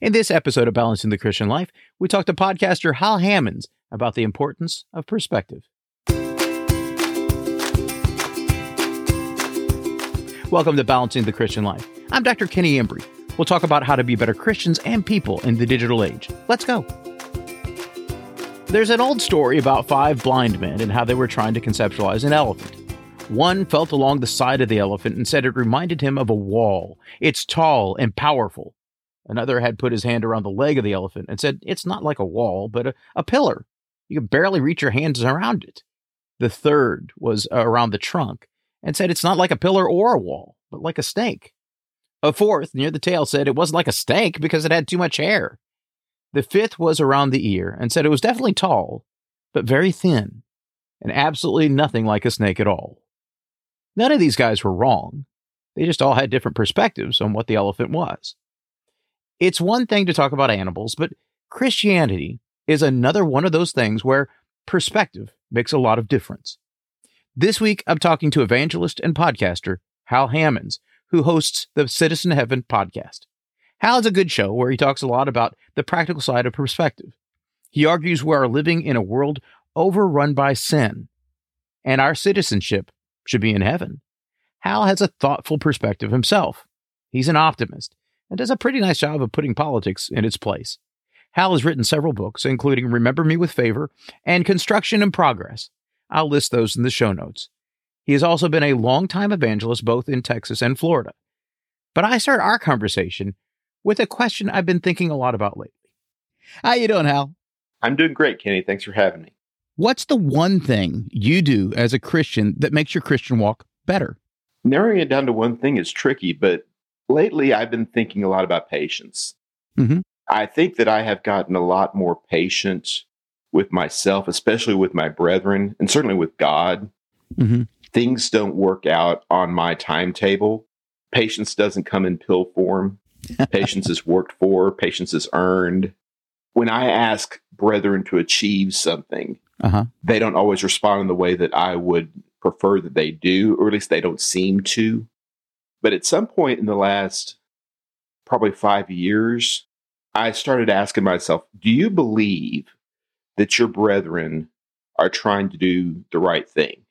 In this episode of Balancing the Christian Life, we talk to podcaster Hal Hammons about the importance of perspective. Welcome to Balancing the Christian Life. I'm Dr. Kenny Embry. We'll talk about how to be better Christians and people in the digital age. Let's go. There's an old story about five blind men and how they were trying to conceptualize an elephant. One felt along the side of the elephant and said it reminded him of a wall. It's tall and powerful. Another had put his hand around the leg of the elephant and said, It's not like a wall, but a, a pillar. You can barely reach your hands around it. The third was uh, around the trunk and said, It's not like a pillar or a wall, but like a snake. A fourth, near the tail, said it wasn't like a snake because it had too much hair. The fifth was around the ear and said it was definitely tall, but very thin, and absolutely nothing like a snake at all. None of these guys were wrong. They just all had different perspectives on what the elephant was. It's one thing to talk about animals, but Christianity is another one of those things where perspective makes a lot of difference. This week, I'm talking to evangelist and podcaster Hal Hammons, who hosts the Citizen Heaven podcast. Hal is a good show where he talks a lot about the practical side of perspective. He argues we are living in a world overrun by sin, and our citizenship should be in heaven. Hal has a thoughtful perspective himself. He's an optimist and does a pretty nice job of putting politics in its place. Hal has written several books, including Remember Me with Favor and Construction in Progress. I'll list those in the show notes. He has also been a longtime evangelist both in Texas and Florida. But I start our conversation with a question I've been thinking a lot about lately. How you doing, Hal? I'm doing great, Kenny. Thanks for having me. What's the one thing you do as a Christian that makes your Christian walk better? Narrowing it down to one thing is tricky, but lately I've been thinking a lot about patience. Mm-hmm. I think that I have gotten a lot more patient with myself, especially with my brethren, and certainly with God. Mm-hmm. Things don't work out on my timetable. Patience doesn't come in pill form. patience is worked for, patience is earned. When I ask brethren to achieve something, uh-huh. they don't always respond in the way that I would prefer that they do, or at least they don't seem to. But at some point in the last probably five years, I started asking myself, do you believe that your brethren are trying to do the right thing?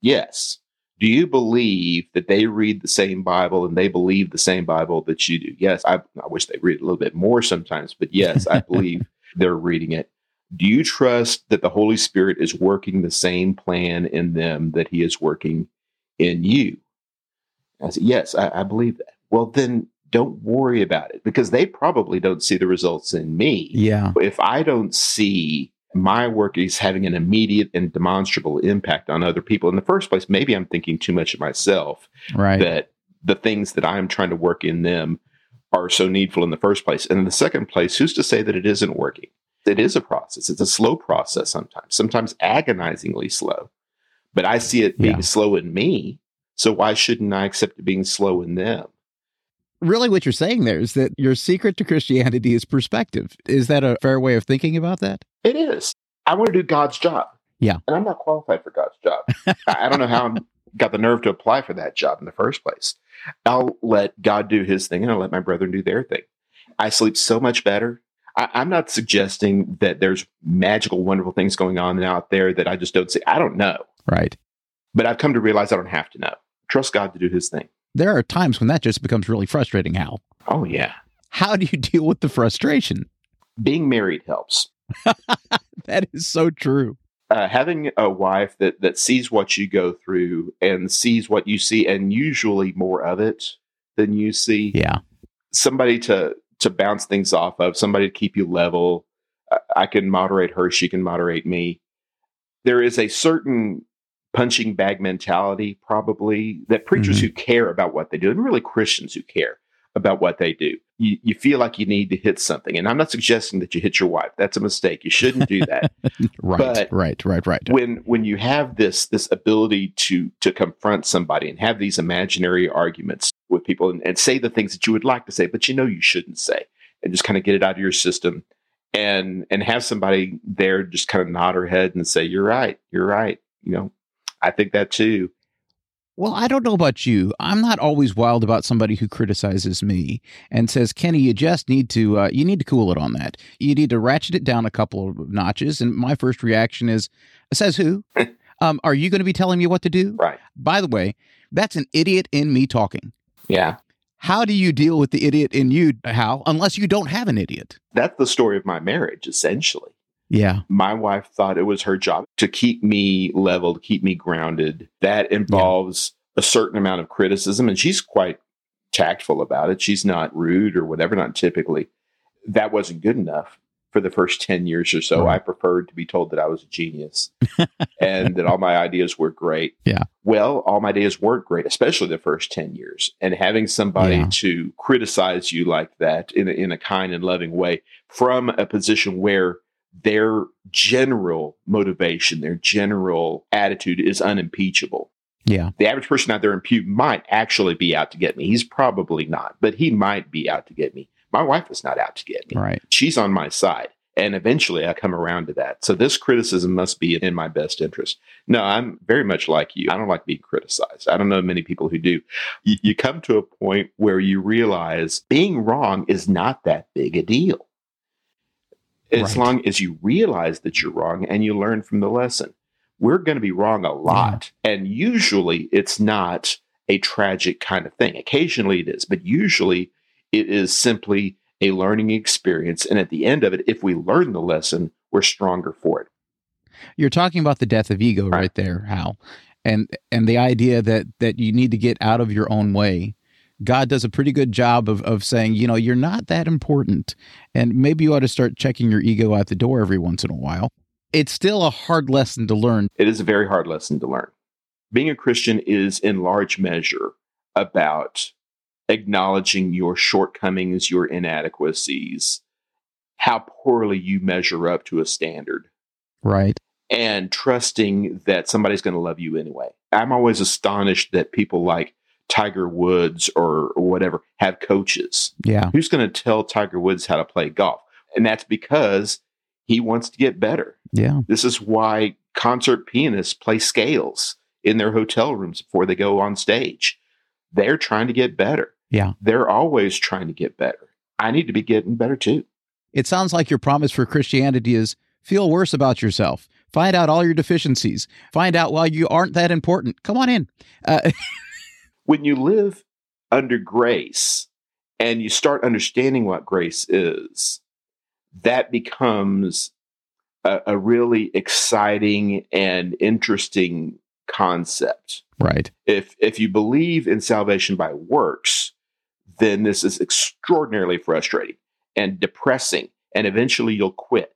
Yes. Do you believe that they read the same Bible and they believe the same Bible that you do? Yes. I, I wish they read a little bit more sometimes, but yes, I believe they're reading it. Do you trust that the Holy Spirit is working the same plan in them that He is working in you? I said, Yes, I, I believe that. Well, then don't worry about it because they probably don't see the results in me. Yeah. If I don't see my work is having an immediate and demonstrable impact on other people in the first place, maybe I'm thinking too much of myself. Right. That the things that I'm trying to work in them are so needful in the first place. And in the second place, who's to say that it isn't working? It is a process. It's a slow process sometimes, sometimes agonizingly slow. But I see it being Yeah. slow in me. So why shouldn't I accept it being slow in them? Really, what you're saying there is that your secret to Christianity is perspective. Is that a fair way of thinking about that? It is. I want to do God's job. Yeah. And I'm not qualified for God's job. I I don't know how I got the nerve to apply for that job in the first place. I'll let God do his thing and I'll let my brethren do their thing. I sleep so much better. I, I'm not suggesting that there's magical, wonderful things going on out there that I just don't see. I don't know. Right. But I've come to realize I don't have to know. Trust God to do his thing. There are times when that just becomes really frustrating, Hal. Oh, yeah. How do you deal with the frustration? Being married helps. That is so true. uh, having a wife that that sees what you go through and sees what you see, and usually more of it than you see. Yeah. Somebody to to bounce things off of, somebody to keep you level. I, I can moderate her; she can moderate me. There is a certain punching bag mentality, probably that preachers Mhm. who care about what they do, and really Christians who care about what they do. You, you feel like you need to hit something, and I'm not suggesting that you hit your wife. That's a mistake. You shouldn't do that Right. But- right. Right. Right. when when you have this this ability to to confront somebody and have these imaginary arguments with people and, and say the things that you would like to say but you know you shouldn't say and just kind of get it out of your system and and have somebody there just kind of nod her head and say you're right you're right you know i think that too Well, I don't know about you. I'm not always wild about somebody who criticizes me and says, "Kenny, you just need to uh, you need to cool it on that. You need to ratchet it down a couple of notches." And my first reaction is, "Says who? um, are you going to be telling me what to do?" Right. By the way, that's an idiot in me talking. Yeah. How do you deal with the idiot in you, Hal, unless you don't have an idiot? That's the story of my marriage, essentially. Yeah. My wife thought it was her job to keep me level, to keep me grounded. That involves a certain amount of criticism, and she's quite tactful about it. She's not rude or whatever, not typically. That wasn't good enough for the first 10 years or so. Right. I preferred to be told that I was a genius and that all my ideas were great. Yeah. Well, all my ideas weren't great, especially the first 10 years. And having somebody Yeah. to criticize you like that in a, in a kind and loving way from a position where their general motivation, their general attitude is unimpeachable. Yeah. The average person out there in Pew might actually be out to get me. He's probably not, but he might be out to get me. My wife is not out to get me. Right. She's on my side. And eventually I come around to that. So this criticism must be in my best interest. No, I'm very much like you. I don't like being criticized. I don't know many people who do. You, you come to a point where you realize being wrong is not that big a deal. As Right. long as you realize that you're wrong and you learn from the lesson. We're going to be wrong a lot. And usually it's not a tragic kind of thing. Occasionally it is, but usually it is simply a learning experience. And at the end of it, if we learn the lesson, we're stronger for it. You're talking about the death of ego right, Right. there, Hal. And and the idea that that you need to get out of your own way. God does a pretty good job of of saying, you know, you're not that important. And maybe you ought to start checking your ego out the door every once in a while. It's still a hard lesson to learn. It is a very hard lesson to learn. Being a Christian is in large measure about acknowledging your shortcomings, your inadequacies, how poorly you measure up to a standard. Right. and trusting that somebody's going to love you anyway. I'm always astonished that people like Tiger Woods or, or whatever have coaches. Yeah. Who's going to tell Tiger Woods how to play golf? And that's because he wants to get better. Yeah. This is why concert pianists play scales in their hotel rooms before they go on stage. They're trying to get better. Yeah. They're always trying to get better. I need to be getting better too. It sounds like your promise for Christianity is feel worse about yourself. Find out all your deficiencies. Find out why you aren't that important. Come on in. Uh, when you live under grace and you start understanding what grace is, that becomes a, a really exciting and interesting concept. right. If if you believe in salvation by works, then this is extraordinarily frustrating and depressing, and eventually you'll quit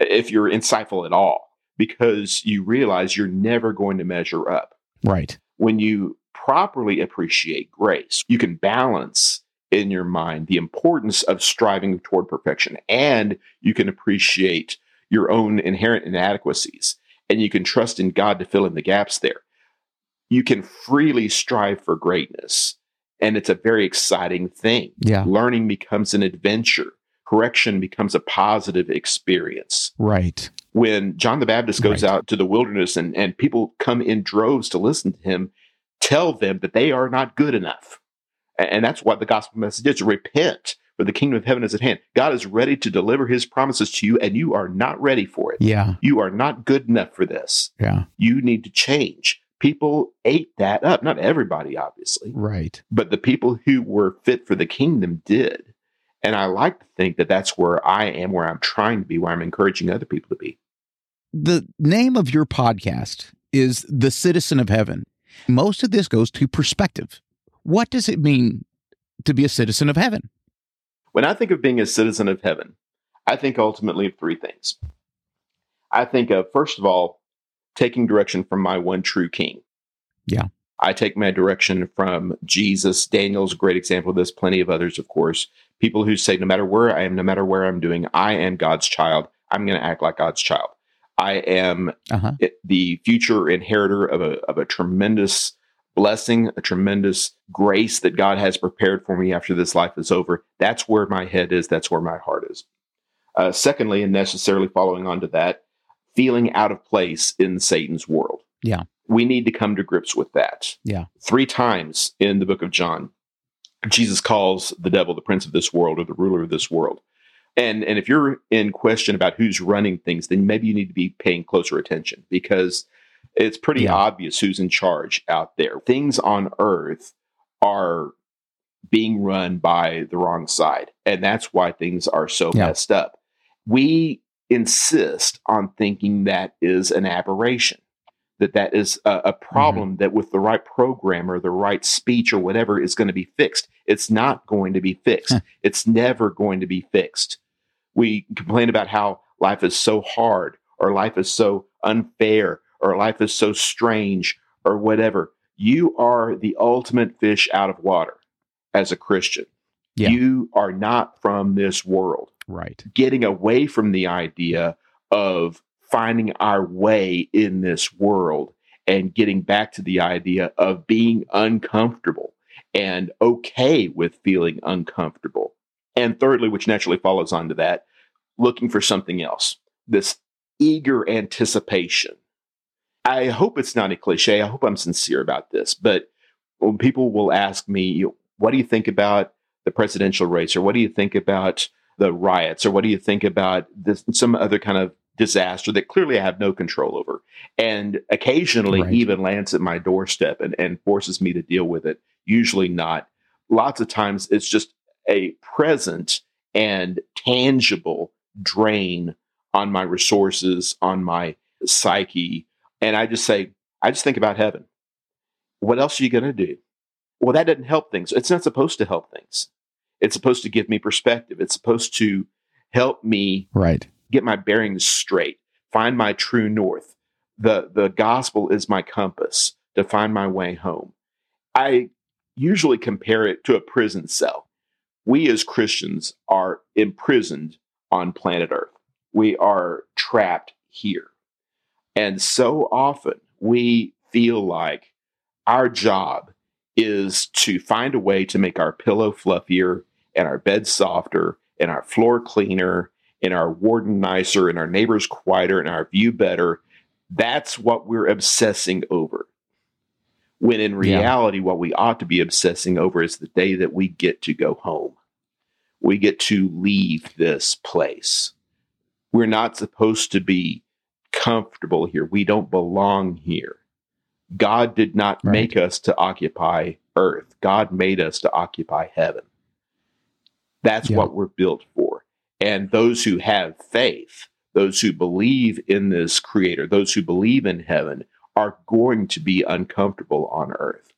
if you're insightful at all because you realize you're never going to measure up Right. when you properly appreciate grace, you can balance in your mind the importance of striving toward perfection and you can appreciate your own inherent inadequacies and you can trust in God to fill in the gaps there. You can freely strive for greatness and it's a very exciting thing. Yeah. Learning becomes an adventure. Correction becomes a positive experience Right. when John the Baptist goes Right. out to the wilderness and, and people come in droves to listen to him, tell them that they are not good enough. And that's what the gospel message is repent, for the kingdom of heaven is at hand. God is ready to deliver his promises to you, and you are not ready for it. Yeah. You are not good enough for this. Yeah. You need to change. People ate that up. Not everybody, obviously, Right. but the people who were fit for the kingdom did. And I like to think that that's where I am, where I'm trying to be, where I'm encouraging other people to be. The name of your podcast is The Citizen of Heaven. Most of this goes to perspective. What does it mean to be a citizen of heaven? When I think of being a citizen of heaven, I think ultimately of three things. I think of, first of all, taking direction from my one true king. Yeah. I take my direction from Jesus. Daniel's a great example of this, plenty of others, of course. People who say, no matter where I am, no matter where I'm doing, I am God's child. I'm going to act like God's child. I am Uh-huh. the future inheritor of a, of a tremendous blessing, a tremendous grace that God has prepared for me after this life is over. That's where my head is. That's where my heart is. Uh, secondly, and necessarily following on to that, feeling out of place in Satan's world. Yeah. We need to come to grips with that. Yeah. Three times in the book of John, Jesus calls the devil the prince of this world or the ruler of this world. And and if you're in question about who's running things, then maybe you need to be paying closer attention because it's pretty Yeah. obvious who's in charge out there. Things on earth are being run by the wrong side. And that's why things are so Yeah. messed up. We insist on thinking that is an aberration, that that is a, a mm-hmm. problem that with the right program or the right speech or whatever is going to be fixed. It's not going to be fixed. Huh. It's never going to be fixed. We complain about how life is so hard or life is so unfair or life is so strange or whatever. You are the ultimate fish out of water as a Christian. Yeah. You are not from this world. Right. Getting away from the idea of finding our way in this world and getting back to the idea of being uncomfortable and okay with feeling uncomfortable. And thirdly, which naturally follows on to that, looking for something else. This eager anticipation. I hope it's not a cliche. I hope I'm sincere about this. But when people will ask me, what do you think about the presidential race? Or what do you think about the riots? Or what do you think about this, some other kind of disaster that clearly I have no control over? And occasionally Right. even lands at my doorstep and, and forces me to deal with it. Usually not. Lots of times it's just a present and tangible drain on my resources, on my psyche. And I just say, I just think about heaven. What else are you going to do? Well, that doesn't help things. It's not supposed to help things. It's supposed to give me perspective. It's supposed to help me Right. get my bearings straight, find my true north. The the gospel is my compass to find my way home. I usually compare it to a prison cell. We as Christians are imprisoned on planet Earth. We are trapped here. And so often we feel like our job is to find a way to make our pillow fluffier and our bed softer and our floor cleaner and our warden nicer and our neighbors quieter and our view better. That's what we're obsessing over. When in Yeah. reality, what we ought to be obsessing over is the day that we get to go home. We get to leave this place. We're not supposed to be comfortable here. We don't belong here. God did not Right. make us to occupy earth. God made us to occupy heaven. That's Yeah. what we're built for. And those who have faith, those who believe in this creator, those who believe in heaven, are going to be uncomfortable on earth.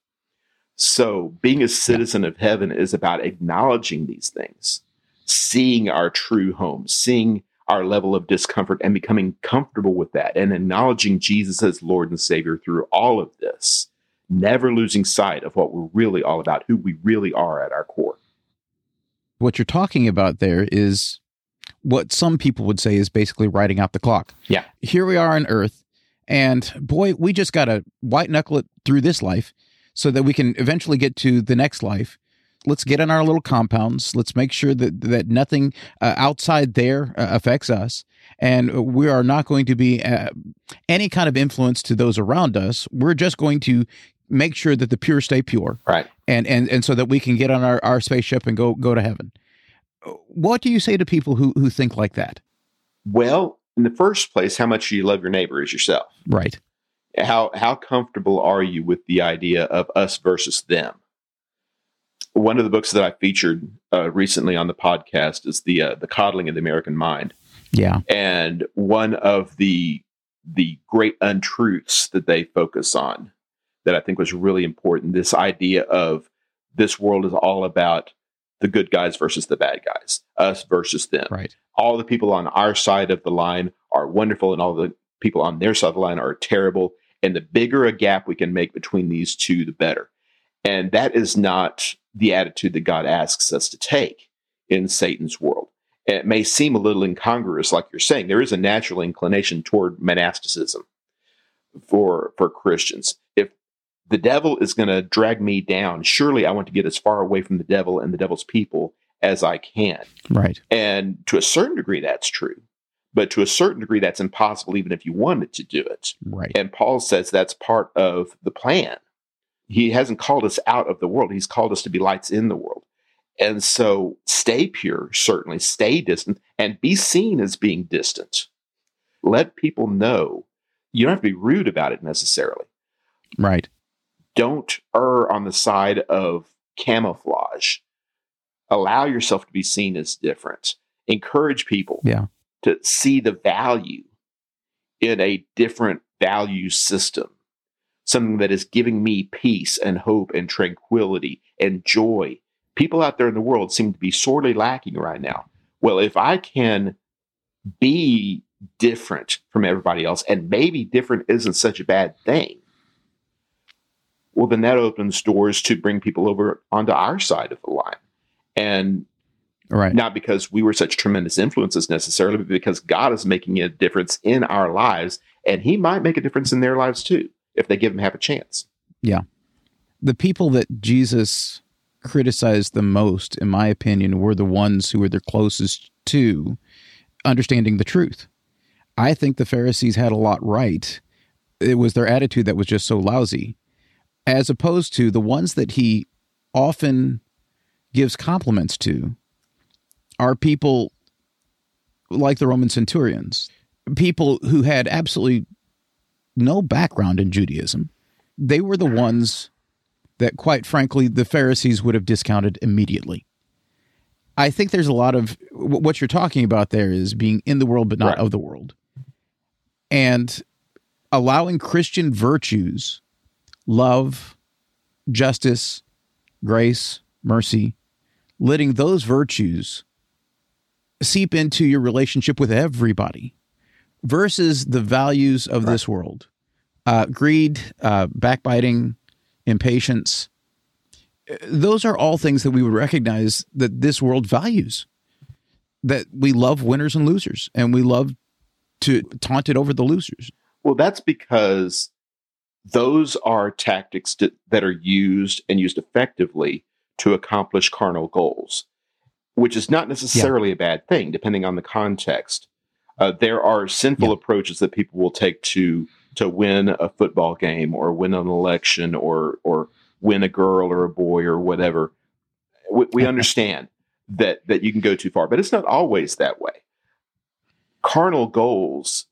So, being a citizen of heaven is about acknowledging these things, seeing our true home, seeing our level of discomfort and becoming comfortable with that, and acknowledging Jesus as Lord and Savior through all of this, never losing sight of what we're really all about, who we really are at our core. What you're talking about there is what some people would say is basically writing out the clock. Yeah. Here we are on Earth, and boy, we just got to white knuckle it through this life so that we can eventually get to the next life. Let's get in our little compounds. Let's make sure that that nothing uh, outside there uh, affects us, and we are not going to be uh, any kind of influence to those around us. We're just going to make sure that the pure stay pure Right. and and and so that we can get on our, our spaceship and go go to heaven. What do you say to people who who think like that? Well, in the first place, how much do you love your neighbor as yourself? Right. How how comfortable are you with the idea of us versus them? One of the books that I featured uh, recently on the podcast is the uh, the coddling of the American mind, Yeah. and one of the the great untruths that they focus on that I think was really important. This idea of this world is all about the good guys versus the bad guys, us versus them Right. all the people on our side of the line are wonderful and all the people on their side of the line are terrible. And the bigger a gap we can make between these two, the better. And that is not the attitude that God asks us to take in Satan's world. And it may seem a little incongruous, like you're saying. There is a natural inclination toward monasticism for for Christians. The devil is going to drag me down, surely I want to get as far away from the devil and the devil's people as I can. Right. And to a certain degree, that's true. But to a certain degree, that's impossible even if you wanted to do it. Right. And Paul says that's part of the plan. He hasn't called us out of the world, he's called us to be lights in the world. And so stay pure, certainly, stay distant, and be seen as being distant. Let people know. You don't have to be rude about it necessarily. Right. Don't err on the side of camouflage. Allow yourself to be seen as different. Encourage people Yeah. to see the value in a different value system, something that is giving me peace and hope and tranquility and joy. People out there in the world seem to be sorely lacking right now. Well, if I can be different from everybody else, and maybe different isn't such a bad thing, well, then that opens doors to bring people over onto our side of the line. And Right. not because we were such tremendous influences necessarily, but because God is making a difference in our lives, and He might make a difference in their lives too if they give Him half a chance. Yeah. The people that Jesus criticized the most, in my opinion, were the ones who were the closest to understanding the truth. I think the Pharisees had a lot right. It was their attitude that was just so lousy, as opposed to the ones that he often gives compliments to are people like the Roman centurions, people who had absolutely no background in Judaism. They were the ones that, quite frankly, the Pharisees would have discounted immediately. I think there's a lot of what you're talking about there is being in the world but not Right. of the world. And allowing Christian virtues, love, justice, grace, mercy, letting those virtues seep into your relationship with everybody versus the values of Right. this world uh, greed, uh, backbiting, impatience. Those are all things that we would recognize that this world values. That we love winners and losers, and we love to taunt it over the losers. Well, that's because those are tactics to, that are used and used effectively to accomplish carnal goals, which is not necessarily a bad thing, depending on the context. Uh, there are sinful Yeah. approaches that people will take to to win a football game or win an election or or win a girl or a boy or whatever. We, we understand that that you can go too far, but it's not always that way. Carnal goals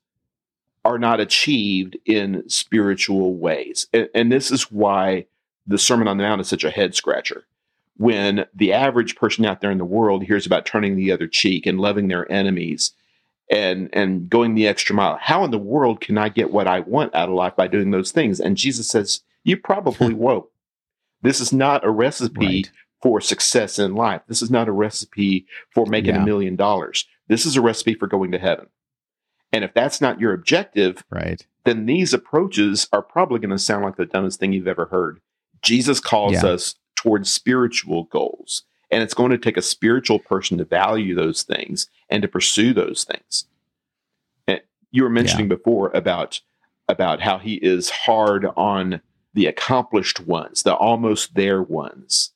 are not achieved in spiritual ways. And, and this is why the Sermon on the Mount is such a head scratcher. When the average person out there in the world hears about turning the other cheek and loving their enemies and and going the extra mile, how in the world can I get what I want out of life by doing those things? And Jesus says, You probably won't. This is not a recipe Right. for success in life. This is not a recipe for making a Yeah. million dollars. This is a recipe for going to heaven. And if that's not your objective, Right. then these approaches are probably going to sound like the dumbest thing you've ever heard. Jesus calls Yeah. us towards spiritual goals, and it's going to take a spiritual person to value those things and to pursue those things. And you were mentioning before about about how he is hard on the accomplished ones, the almost there ones,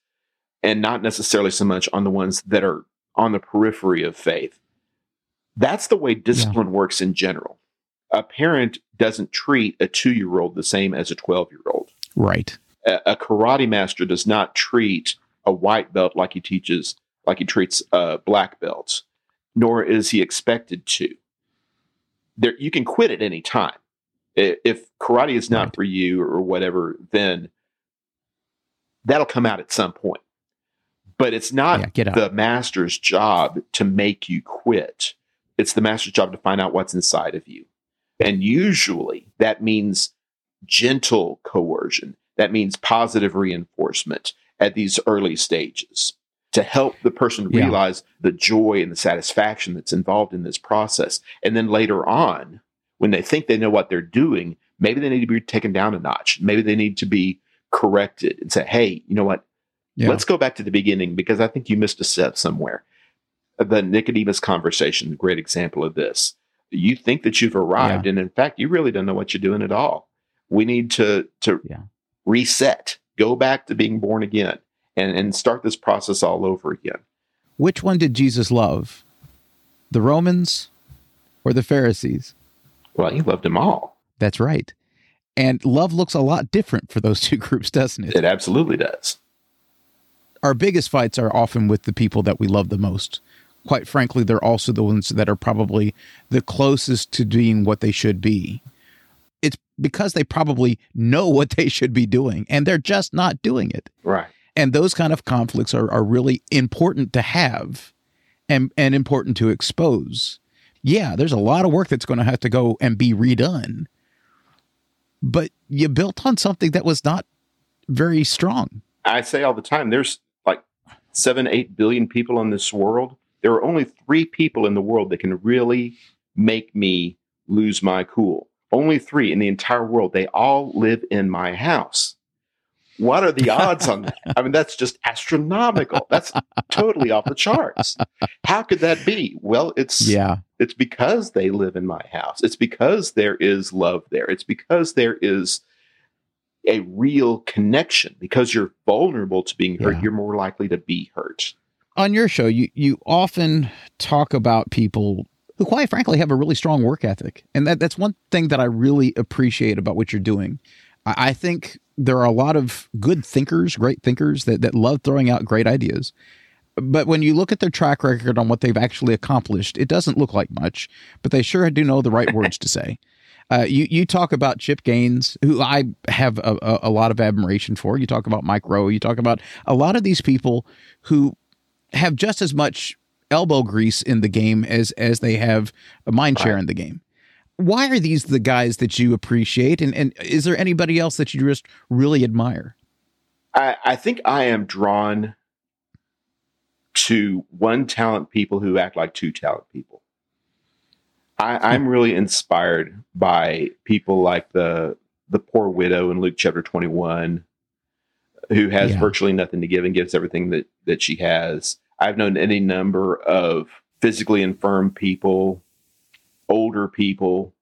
and not necessarily so much on the ones that are on the periphery of faith. That's the way discipline works in general. A parent doesn't treat a two year old the same as a 12 year old. Right. A, a karate master does not treat a white belt like he teaches, like he treats uh, black belts, nor is he expected to. There, you can quit at any time. If karate is not Right. for you or whatever, then that'll come out at some point. But it's not Yeah, the master's job to make you quit. It's the master's job to find out what's inside of you. And usually that means gentle coercion. That means positive reinforcement at these early stages to help the person Yeah. realize the joy and the satisfaction that's involved in this process. And then later on, when they think they know what they're doing, maybe they need to be taken down a notch. Maybe they need to be corrected and say, hey, you know what? Yeah. Let's go back to the beginning because I think you missed a step somewhere. The Nicodemus conversation, a great example of this. You think that you've arrived, and in fact, you really don't know what you're doing at all. We need to to Yeah. reset, go back to being born again, and and start this process all over again. Which one did Jesus love? The Romans or the Pharisees? Well, he loved them all. That's right. And love looks a lot different for those two groups, doesn't it? It absolutely does. Our biggest fights are often with the people that we love the most. Quite frankly, they're also the ones that are probably the closest to being what they should be. It's because they probably know what they should be doing and they're just not doing it. Right. And those kind of conflicts are, are really important to have and, and important to expose. Yeah, there's a lot of work that's going to have to go and be redone. But you built on something that was not very strong. I say all the time there's like seven, eight billion people in this world. There are only three people in the world that can really make me lose my cool. Only three in the entire world. They all live in my house. What are the odds on that? I mean, that's just astronomical. That's totally off the charts. How could that be? Well, it's Yeah. it's because they live in my house. It's because there is love there. It's because there is a real connection. Because you're vulnerable to being hurt, Yeah. you're more likely to be hurt. On your show, you, you often talk about people who, quite frankly, have a really strong work ethic. And that, that's one thing that I really appreciate about what you're doing. I, I think there are a lot of good thinkers, great thinkers that, that love throwing out great ideas. But when you look at their track record on what they've actually accomplished, it doesn't look like much, but they sure do know the right words to say. Uh, you you talk about Chip Gaines, who I have a, a, a lot of admiration for. You talk about Mike Rowe. You talk about a lot of these people who have just as much elbow grease in the game as as they have a mind share in the game. Why are these the guys that you appreciate, and and is there anybody else that you just really admire? I, I think I am drawn to one talent people who act like two talent people. I, hmm. I'm really inspired by people like the the poor widow in Luke chapter 21, who has Yeah. virtually nothing to give and gives everything that that she has. I've known any number of physically infirm people, older people,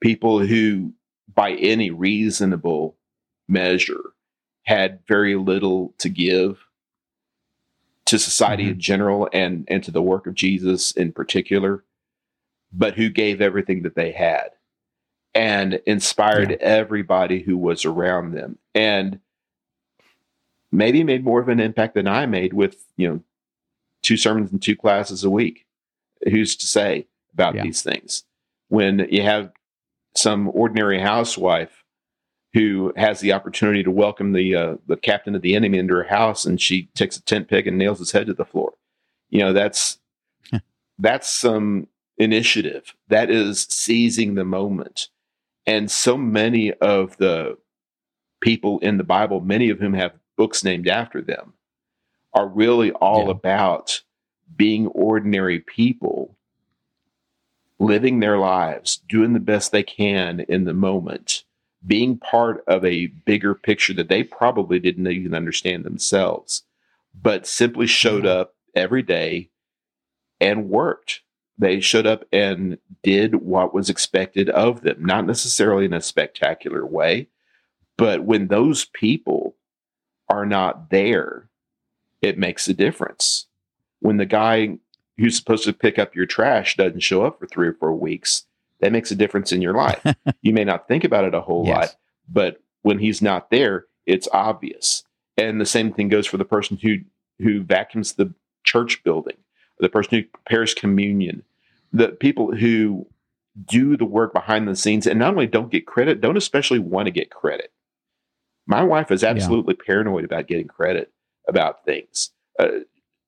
people who, by any reasonable measure, had very little to give to society in mm-hmm. general and and to the work of Jesus in particular, but who gave everything that they had and inspired everybody who was around them and maybe made more of an impact than I made with, you know, two sermons and two classes a week. Who's to say about Yeah. these things? When you have some ordinary housewife who has the opportunity to welcome the uh, the captain of the enemy into her house, and she takes a tent peg and nails his head to the floor. You know, that's that's some initiative. That is seizing the moment. And so many of the people in the Bible, many of whom have books named after them, are really all Yeah. about being ordinary people living their lives, doing the best they can in the moment, being part of a bigger picture that they probably didn't even understand themselves, but simply showed Yeah. up every day and worked. They showed up and did what was expected of them, not necessarily in a spectacular way, but when those people are not there, it makes a difference. When the guy who's supposed to pick up your trash doesn't show up for three or four weeks, that makes a difference in your life. you may not think about it a whole Yes. lot, but when he's not there, it's obvious. And the same thing goes for the person who who vacuums the church building, the person who prepares communion, the people who do the work behind the scenes and not only don't get credit, don't especially want to get credit. My wife is absolutely paranoid about getting credit about things. Uh,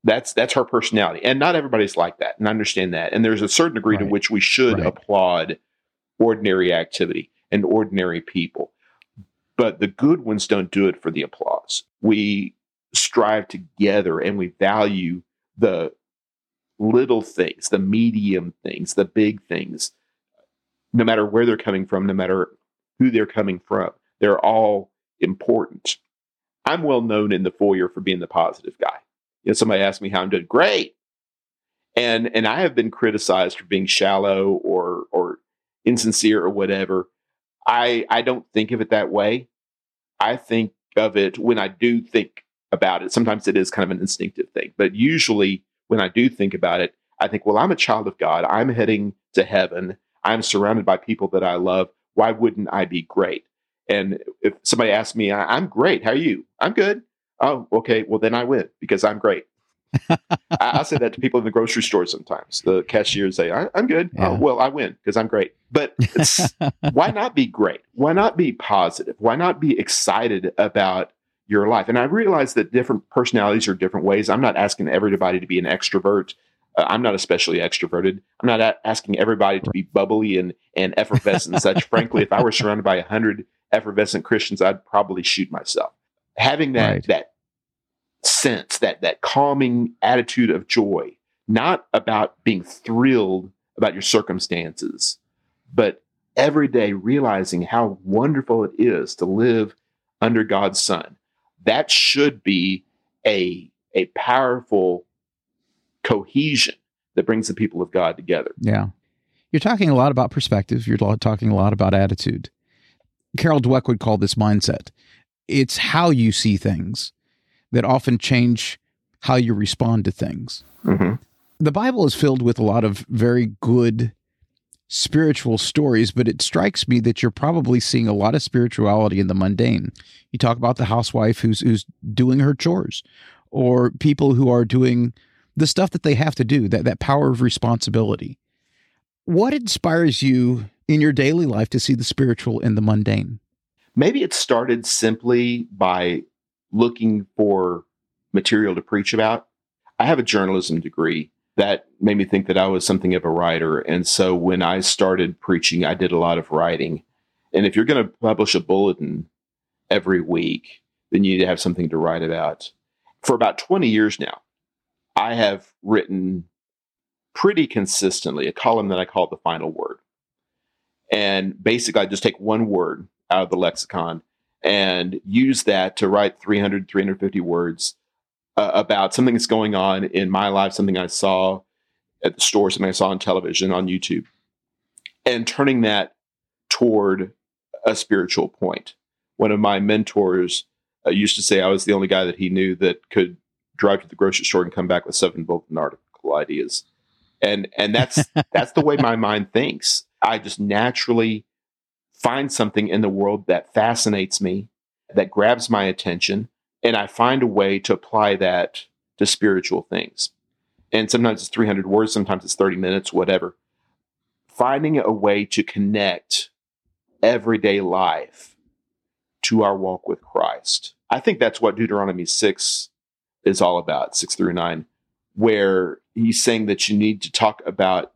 that's that's her personality, and not everybody's like that, and I understand that. And there's a certain degree to which we should Right. applaud ordinary activity and ordinary people, but the good ones don't do it for the applause. We strive together, and we value the little things, the medium things, the big things, no matter where they're coming from, no matter who they're coming from. They're all important. I'm well known in the foyer for being the positive guy. You know, somebody asked me how I'm doing. Great. And and I have been criticized for being shallow or or insincere or whatever. I I don't think of it that way. I think of it when I do think about it. Sometimes it is kind of an instinctive thing, but usually when I do think about it, I think, well, I'm a child of God. I'm heading to heaven. I'm surrounded by people that I love. Why wouldn't I be great? And if somebody asks me, I'm great. How are you? I'm good. Oh, okay. Well, then I win because I'm great. I, I, say that to people in the grocery store sometimes. The cashiers say, I, am good. Oh, yeah. Oh, well, I win because I'm great. But why not be great? Why not be positive? Why not be excited about your life? And I realize that different personalities are different ways. I'm not asking everybody to be an extrovert. Uh, I'm not especially extroverted. I'm not a- asking everybody to be bubbly and, and effervescent and such. Frankly, if I were surrounded by a hundred effervescent Christians, I'd probably shoot myself. Having that right. that sense, that that calming attitude of joy, not about being thrilled about your circumstances, but every day realizing how wonderful it is to live under God's Son. That should be a a powerful cohesion that brings the people of God together. Yeah. You're talking a lot about perspective. You're talking a lot about attitude. Carol Dweck would call this mindset. It's how you see things that often change how you respond to things. Mm-hmm. The Bible is filled with a lot of very good spiritual stories, but it strikes me that you're probably seeing a lot of spirituality in the mundane. You talk about the housewife who's who's doing her chores, or people who are doing the stuff that they have to do, that, that power of responsibility. What inspires you in your daily life to see the spiritual in the mundane? Maybe it started simply by looking for material to preach about. I have a journalism degree that made me think that I was something of a writer. And so when I started preaching, I did a lot of writing. And if you're going to publish a bulletin every week, then you need to have something to write about. For about 20 years now, I have written pretty consistently a column that I call the final word. And basically, I just take one word out of the lexicon and use that to write 300, 350 words uh, about something that's going on in my life, something I saw at the store, something I saw on television, on YouTube, and turning that toward a spiritual point. One of my mentors uh, used to say I was the only guy that he knew that could drive to the grocery store and come back with seven article ideas. And and that's that's the way my mind thinks. I just naturally find something in the world that fascinates me, that grabs my attention, and I find a way to apply that to spiritual things. And sometimes it's 300 words, sometimes it's 30 minutes, whatever. Finding a way to connect everyday life to our walk with Christ. I think that's what Deuteronomy 6 is all about, 6 through 9, where he's saying that you need to talk about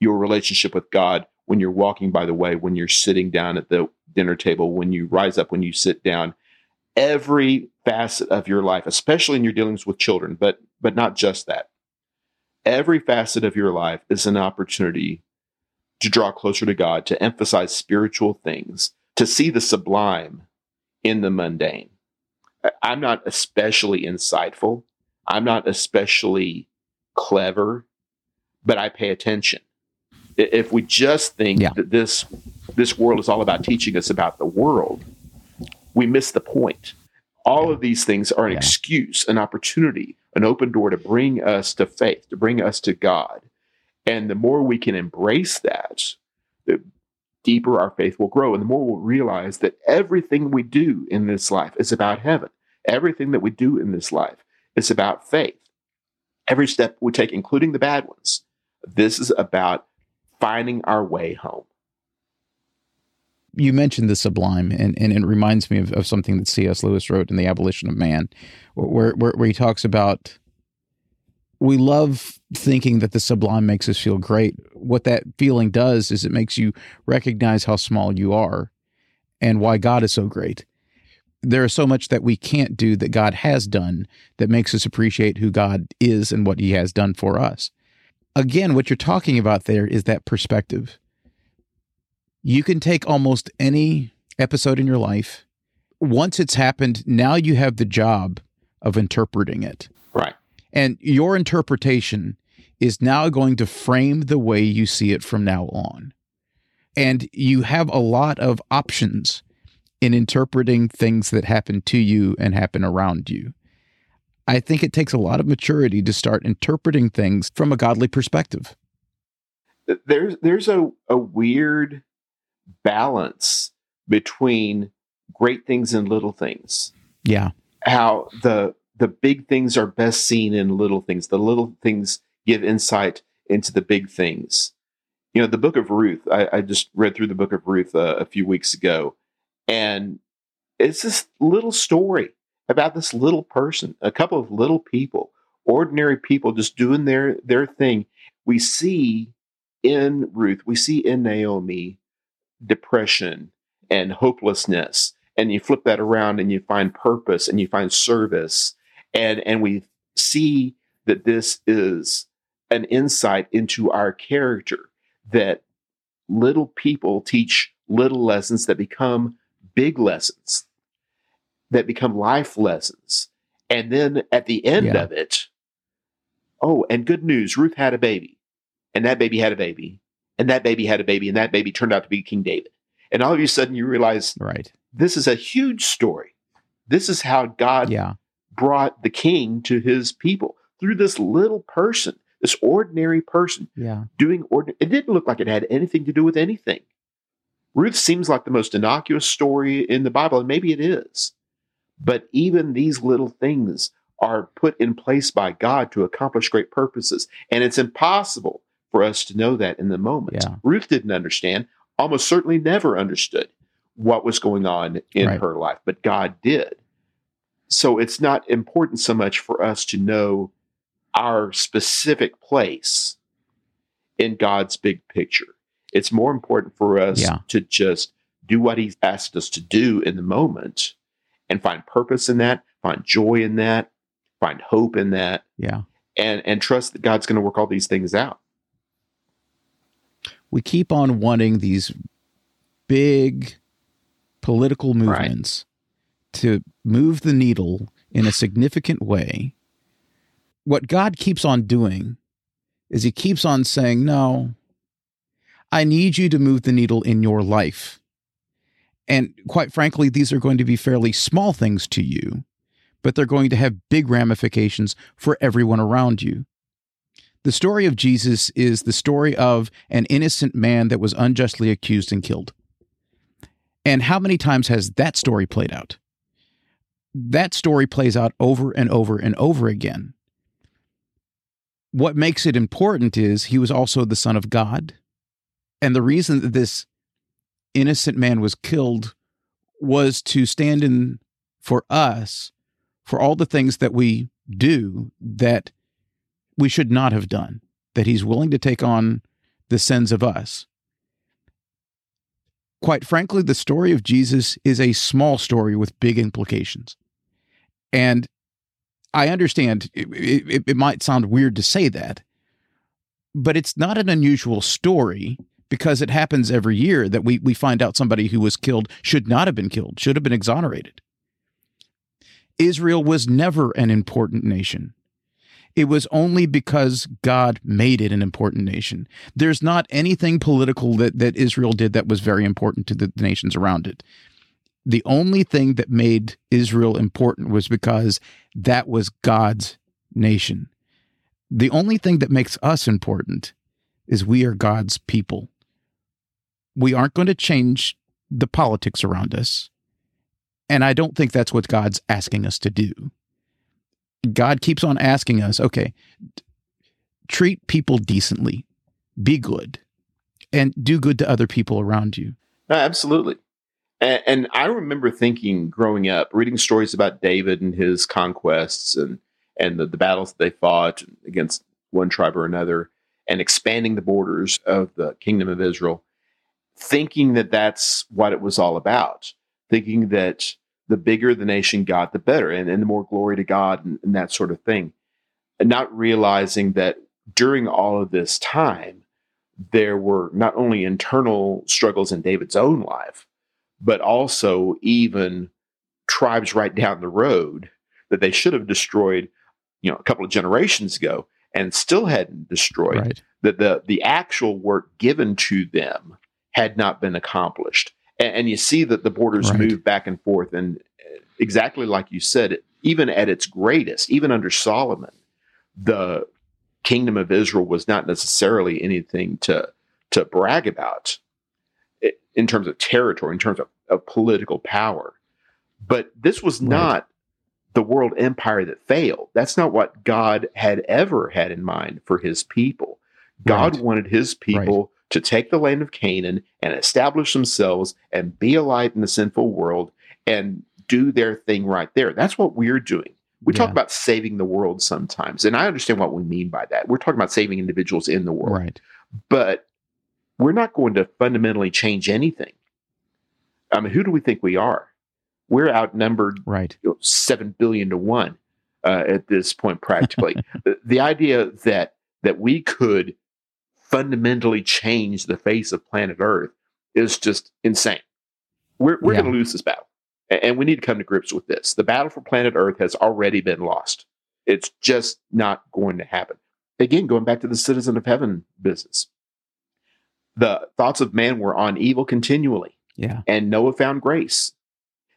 your relationship with God when you're walking by the way, when you're sitting down at the dinner table, when you rise up, when you sit down, every facet of your life, especially in your dealings with children, but but not just that. Every facet of your life is an opportunity to draw closer to God, to emphasize spiritual things, to see the sublime in the mundane. I'm not especially insightful. I'm not especially clever, but I pay attention if we just think yeah. that this this world is all about teaching us about the world, we miss the point. All of these things are an yeah. excuse, an opportunity, an open door to bring us to faith, to bring us to God. And the more we can embrace that, the deeper our faith will grow. And the more we'll realize that everything we do in this life is about heaven. Everything that we do in this life is about faith. Every step we take, including the bad ones, this is about finding our way home. You mentioned the sublime, and, and it reminds me of, of something that C.S. Lewis wrote in The Abolition of Man, where, where, where he talks about we love thinking that the sublime makes us feel great. What that feeling does is it makes you recognize how small you are and why God is so great. There is so much that we can't do that God has done that makes us appreciate who God is and what he has done for us again, what you're talking about there is that perspective. You can take almost any episode in your life. Once it's happened, now you have the job of interpreting it. Right. And your interpretation is now going to frame the way you see it from now on. And you have a lot of options in interpreting things that happen to you and happen around you. I think it takes a lot of maturity to start interpreting things from a godly perspective. There's there's a, a weird balance between great things and little things. Yeah. How the the big things are best seen in little things. The little things give insight into the big things. You know, the book of Ruth, I, I just read through the book of Ruth uh, a few weeks ago, and it's this little story about this little person, a couple of little people, ordinary people just doing their, their thing. We see in Ruth, we see in Naomi depression and hopelessness. And you flip that around and you find purpose and you find service. And, and we see that this is an insight into our character that little people teach little lessons that become big lessons that become life lessons. And then at the end yeah. of it, oh, and good news Ruth had a baby, and that baby had a baby, and that baby had a baby, and that baby turned out to be King David. And all of a sudden you realize, right, this is a huge story. This is how God yeah. brought the king to his people through this little person, this ordinary person yeah. doing ordinary. It didn't look like it had anything to do with anything. Ruth seems like the most innocuous story in the Bible, and maybe it is. But even these little things are put in place by God to accomplish great purposes. And it's impossible for us to know that in the moment. Yeah. Ruth didn't understand, almost certainly never understood what was going on in right. her life, but God did. So it's not important so much for us to know our specific place in God's big picture. It's more important for us yeah. to just do what He's asked us to do in the moment and find purpose in that, find joy in that, find hope in that. Yeah. And and trust that God's going to work all these things out. We keep on wanting these big political movements right. to move the needle in a significant way. What God keeps on doing is he keeps on saying, "No, I need you to move the needle in your life." And quite frankly, these are going to be fairly small things to you, but they're going to have big ramifications for everyone around you. The story of Jesus is the story of an innocent man that was unjustly accused and killed. And how many times has that story played out? That story plays out over and over and over again. What makes it important is he was also the Son of God. And the reason that this innocent man was killed was to stand in for us for all the things that we do that we should not have done, that he's willing to take on the sins of us. Quite frankly, the story of Jesus is a small story with big implications. And I understand it, it, it might sound weird to say that, but it's not an unusual story because it happens every year that we, we find out somebody who was killed should not have been killed, should have been exonerated. Israel was never an important nation. It was only because God made it an important nation. There's not anything political that, that Israel did that was very important to the, the nations around it. The only thing that made Israel important was because that was God's nation. The only thing that makes us important is we are God's people we aren't going to change the politics around us. And I don't think that's what God's asking us to do. God keeps on asking us, okay, treat people decently, be good, and do good to other people around you. absolutely. And, and, I remember thinking growing up, reading stories about David and his conquests and, and the, the battles that they fought against one tribe or another and expanding the borders of the kingdom of Israel thinking that that's what it was all about, thinking that the bigger the nation got, the better, and, and the more glory to God and, and that sort of thing. And not realizing that during all of this time, there were not only internal struggles in David's own life, but also even tribes right down the road that they should have destroyed, you know, a couple of generations ago and still hadn't destroyed. Right. That the the actual work given to them had not been accomplished. And, and you see that the borders right. move back and forth. And uh, exactly like you said, even at its greatest, even under Solomon, the kingdom of Israel was not necessarily anything to to brag about in terms of territory, in terms of, of political power. But this was right. not the world empire that failed. That's not what God had ever had in mind for his people. God right. wanted his people. To take the land of Canaan and establish themselves and be a light in the sinful world and do their thing right there. That's what we're doing. We yeah. talk about saving the world sometimes, and I understand what we mean by that. We're talking about saving individuals in the world. Right. But we're not going to fundamentally change anything. I mean, who do we think we are? We're outnumbered right. You know, 7 billion to 1 uh, at this point practically. the, the idea that that we could fundamentally change the face of planet Earth is just insane. We're, we're yeah. going to lose this battle. And we need to come to grips with this. The battle for planet Earth has already been lost. It's just not going to happen. Again, going back to the citizen of heaven business, the thoughts of man were on evil continually. Yeah. And Noah found grace.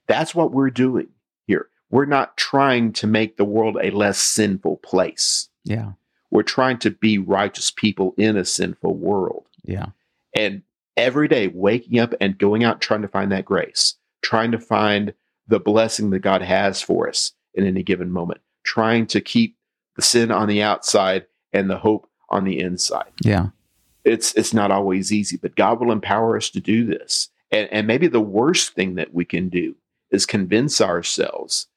That's what we're doing here. We're not trying to make the world a less sinful place. Yeah. We're trying to be righteous people in a sinful world. Yeah. And every day waking up and going out trying to find that grace, trying to find the blessing that God has for us in any given moment, trying to keep the sin on the outside and the hope on the inside. Yeah. It's it's not always easy, but God will empower us to do this. And, and maybe the worst thing that we can do is convince ourselves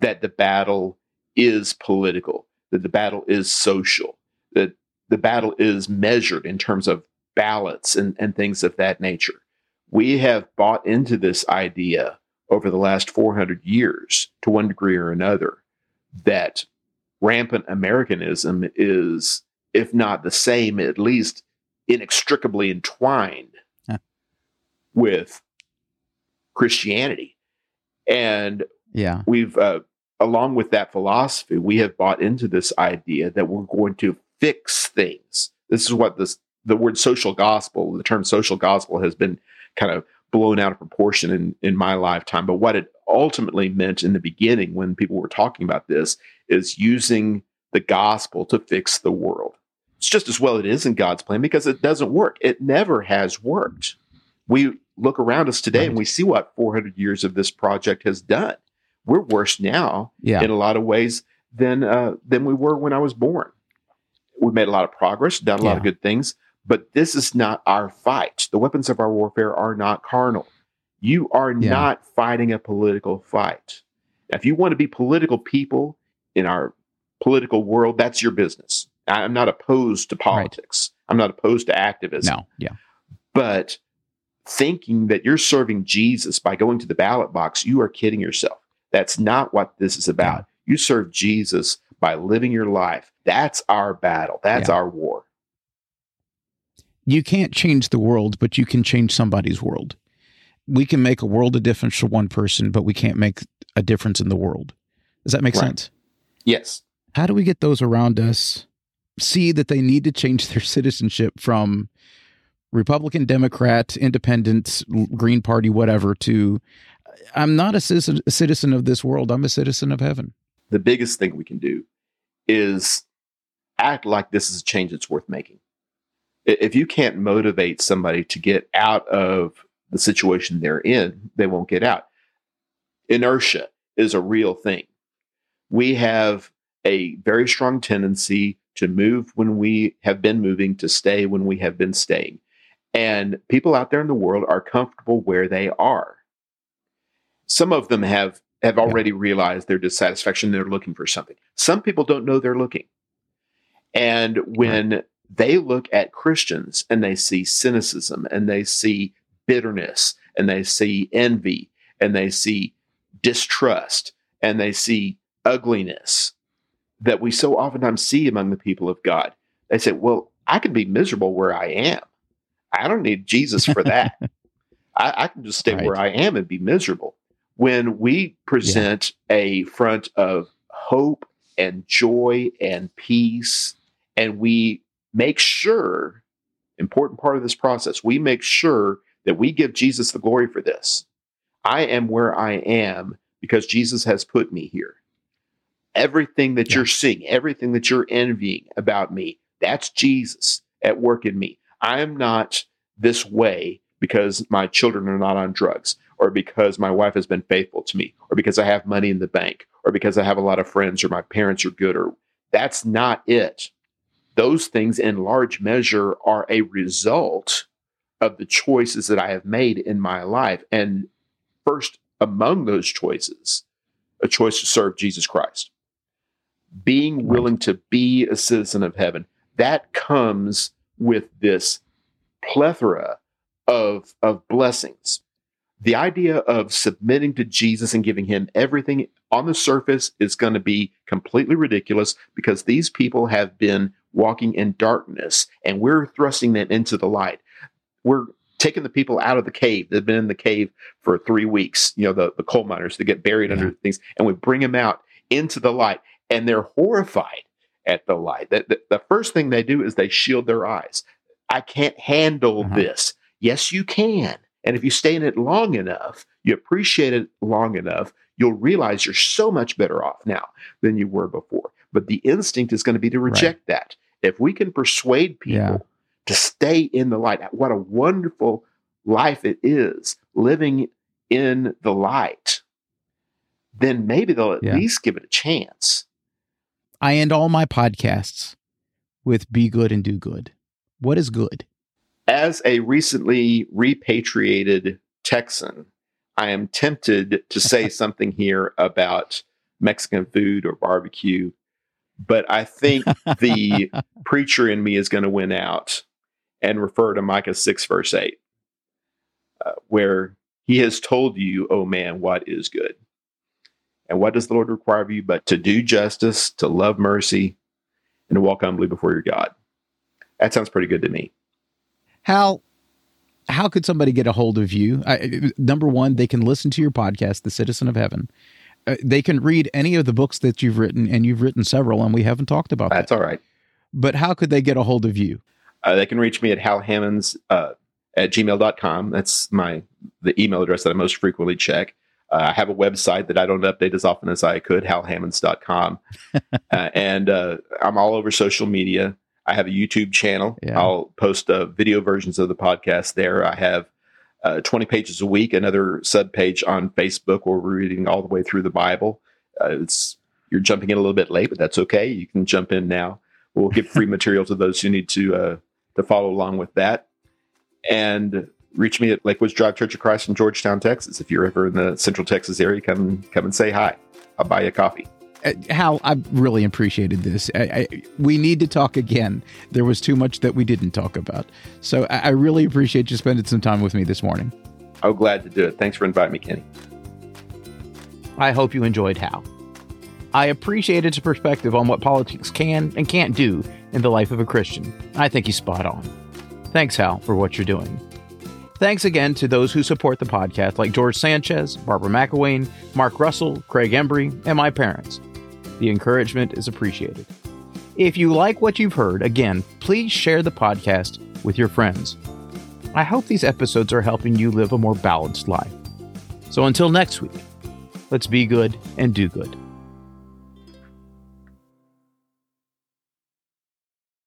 that the battle is political, that the battle is social, that the battle is measured in terms of ballots and, and things of that nature. We have bought into this idea over the last 400 years to one degree or another that rampant Americanism is, if not the same, at least inextricably entwined huh. with Christianity. And yeah, we've, uh, along with that philosophy, we have bought into this idea that we're going to fix things. This is what this the word social gospel, the term social gospel has been kind of blown out of proportion in, in my lifetime. But what it ultimately meant in the beginning when people were talking about this is using the gospel to fix the world. It's just as well it isn't God's plan because it doesn't work. It never has worked. We look around us today right. and we see what 400 years of this project has done. We're worse now yeah. in a lot of ways than uh, than we were when I was born. We've made a lot of progress, done a yeah. lot of good things, but this is not our fight. The weapons of our warfare are not carnal. You are yeah. not fighting a political fight. Now, if you want to be political people in our political world, that's your business. I'm not opposed to politics. Right. I'm not opposed to activism. No, yeah. But thinking that you're serving Jesus by going to the ballot box, you are kidding yourself. That's not what this is about. You serve Jesus by living your life. That's our battle. That's yeah. our war you can't change the world, but you can change somebody's world. We can make a world of difference for one person, but we can't make a difference in the world. Does that make right. sense? Yes. How do we get those around us see that they need to change their citizenship from Republican, Democrat, Independent, Green Party, whatever, to I'm not a citizen, a citizen of this world. I'm a citizen of heaven. The biggest thing we can do is act like this is a change that's worth making if you can't motivate somebody to get out of the situation they're in, they won't get out. Inertia is a real thing. We have a very strong tendency to move when we have been moving, to stay when we have been staying. And people out there in the world are comfortable where they are. Some of them have have already yeah. realized their dissatisfaction. They're looking for something. Some people don't know they're looking. And when right they look at Christians and they see cynicism and they see bitterness and they see envy and they see distrust and they see ugliness that we so oftentimes see among the people of God. They say, Well, I can be miserable where I am. I don't need Jesus for that. I, I, can just stay right. where I am and be miserable. When we present yeah. a front of hope and joy and peace, and we make sure, important part of this process, we make sure that we give Jesus the glory for this. I am where I am because Jesus has put me here. Everything that Yeah. you're seeing, everything that you're envying about me, that's Jesus at work in me. I am not this way because my children are not on drugs, or because my wife has been faithful to me, or because I have money in the bank, or because I have a lot of friends, or my parents are good, or that's not it. Those things, in large measure, are a result of the choices that I have made in my life. And first among those choices, a choice to serve Jesus Christ. Being willing to be a citizen of heaven, that comes with this plethora of, of blessings. The idea of submitting to Jesus and giving him everything on the surface is going to be completely ridiculous because these people have been walking in darkness and we're thrusting them into the light. We're taking the people out of the cave. They've been in the cave for three weeks, you know, the, the coal miners that get buried under things, and we bring them out into the light and they're horrified at the light. The, the, the first thing they do is they shield their eyes. I can't handle Uh-huh. this. Yes, you can. And if you stay in it long enough, you appreciate it long enough, you'll realize you're so much better off now than you were before. But the instinct is going to be to reject that. If we can persuade people Yeah. to stay in the light, what a wonderful life it is living in the light, then maybe they'll at Yeah. least give it a chance. I end all my podcasts with be good and do good. What is good? As a recently repatriated Texan, I am tempted to say something here about Mexican food or barbecue, but I think the preacher in me is going to win out and refer to Micah 6, verse 8, uh, where he has told you, oh man, what is good. And what does the Lord require of you but to do justice, to love mercy, and to walk humbly before your God? That sounds pretty good to me. How how could somebody get a hold of you? I, number one, they can listen to your podcast, The Citizen of Heaven. Uh, they can read any of the books that you've written, and you've written several, and we haven't talked about that. That's that. all right. But how could they get a hold of you? Uh, they can reach me at halhammons uh, at gmail.com. That's my the email address that I most frequently check. Uh, I have a website that I don't update as often as I could, halhammons.com. uh, and uh, I'm all over social media. I have a YouTube channel. Yeah. I'll post uh, video versions of the podcast there. I have uh, 20 pages a week, another sub page on Facebook where we're reading all the way through the Bible. Uh, it's You're jumping in a little bit late, but that's okay. You can jump in now. We'll give free material to those who need to uh, to follow along with that. And reach me at Lakewoods Drive Church of Christ in Georgetown, Texas. If you're ever in the Central Texas area, come come and say hi. I'll buy you a coffee. Uh, Hal, I really appreciated this. I, I, we need to talk again. There was too much that we didn't talk about. So I, I really appreciate you spending some time with me this morning. I'm glad to do it. Thanks for inviting me, Kenny. I hope you enjoyed Hal. I appreciated his perspective on what politics can and can't do in the life of a Christian. I think he's spot on. Thanks, Hal, for what you're doing. Thanks again to those who support the podcast, like George Sanchez, Barbara McElwain, Mark Russell, Craig Embry, and my parents. The encouragement is appreciated. If you like what you've heard, again, please share the podcast with your friends. I hope these episodes are helping you live a more balanced life. So until next week, let's be good and do good.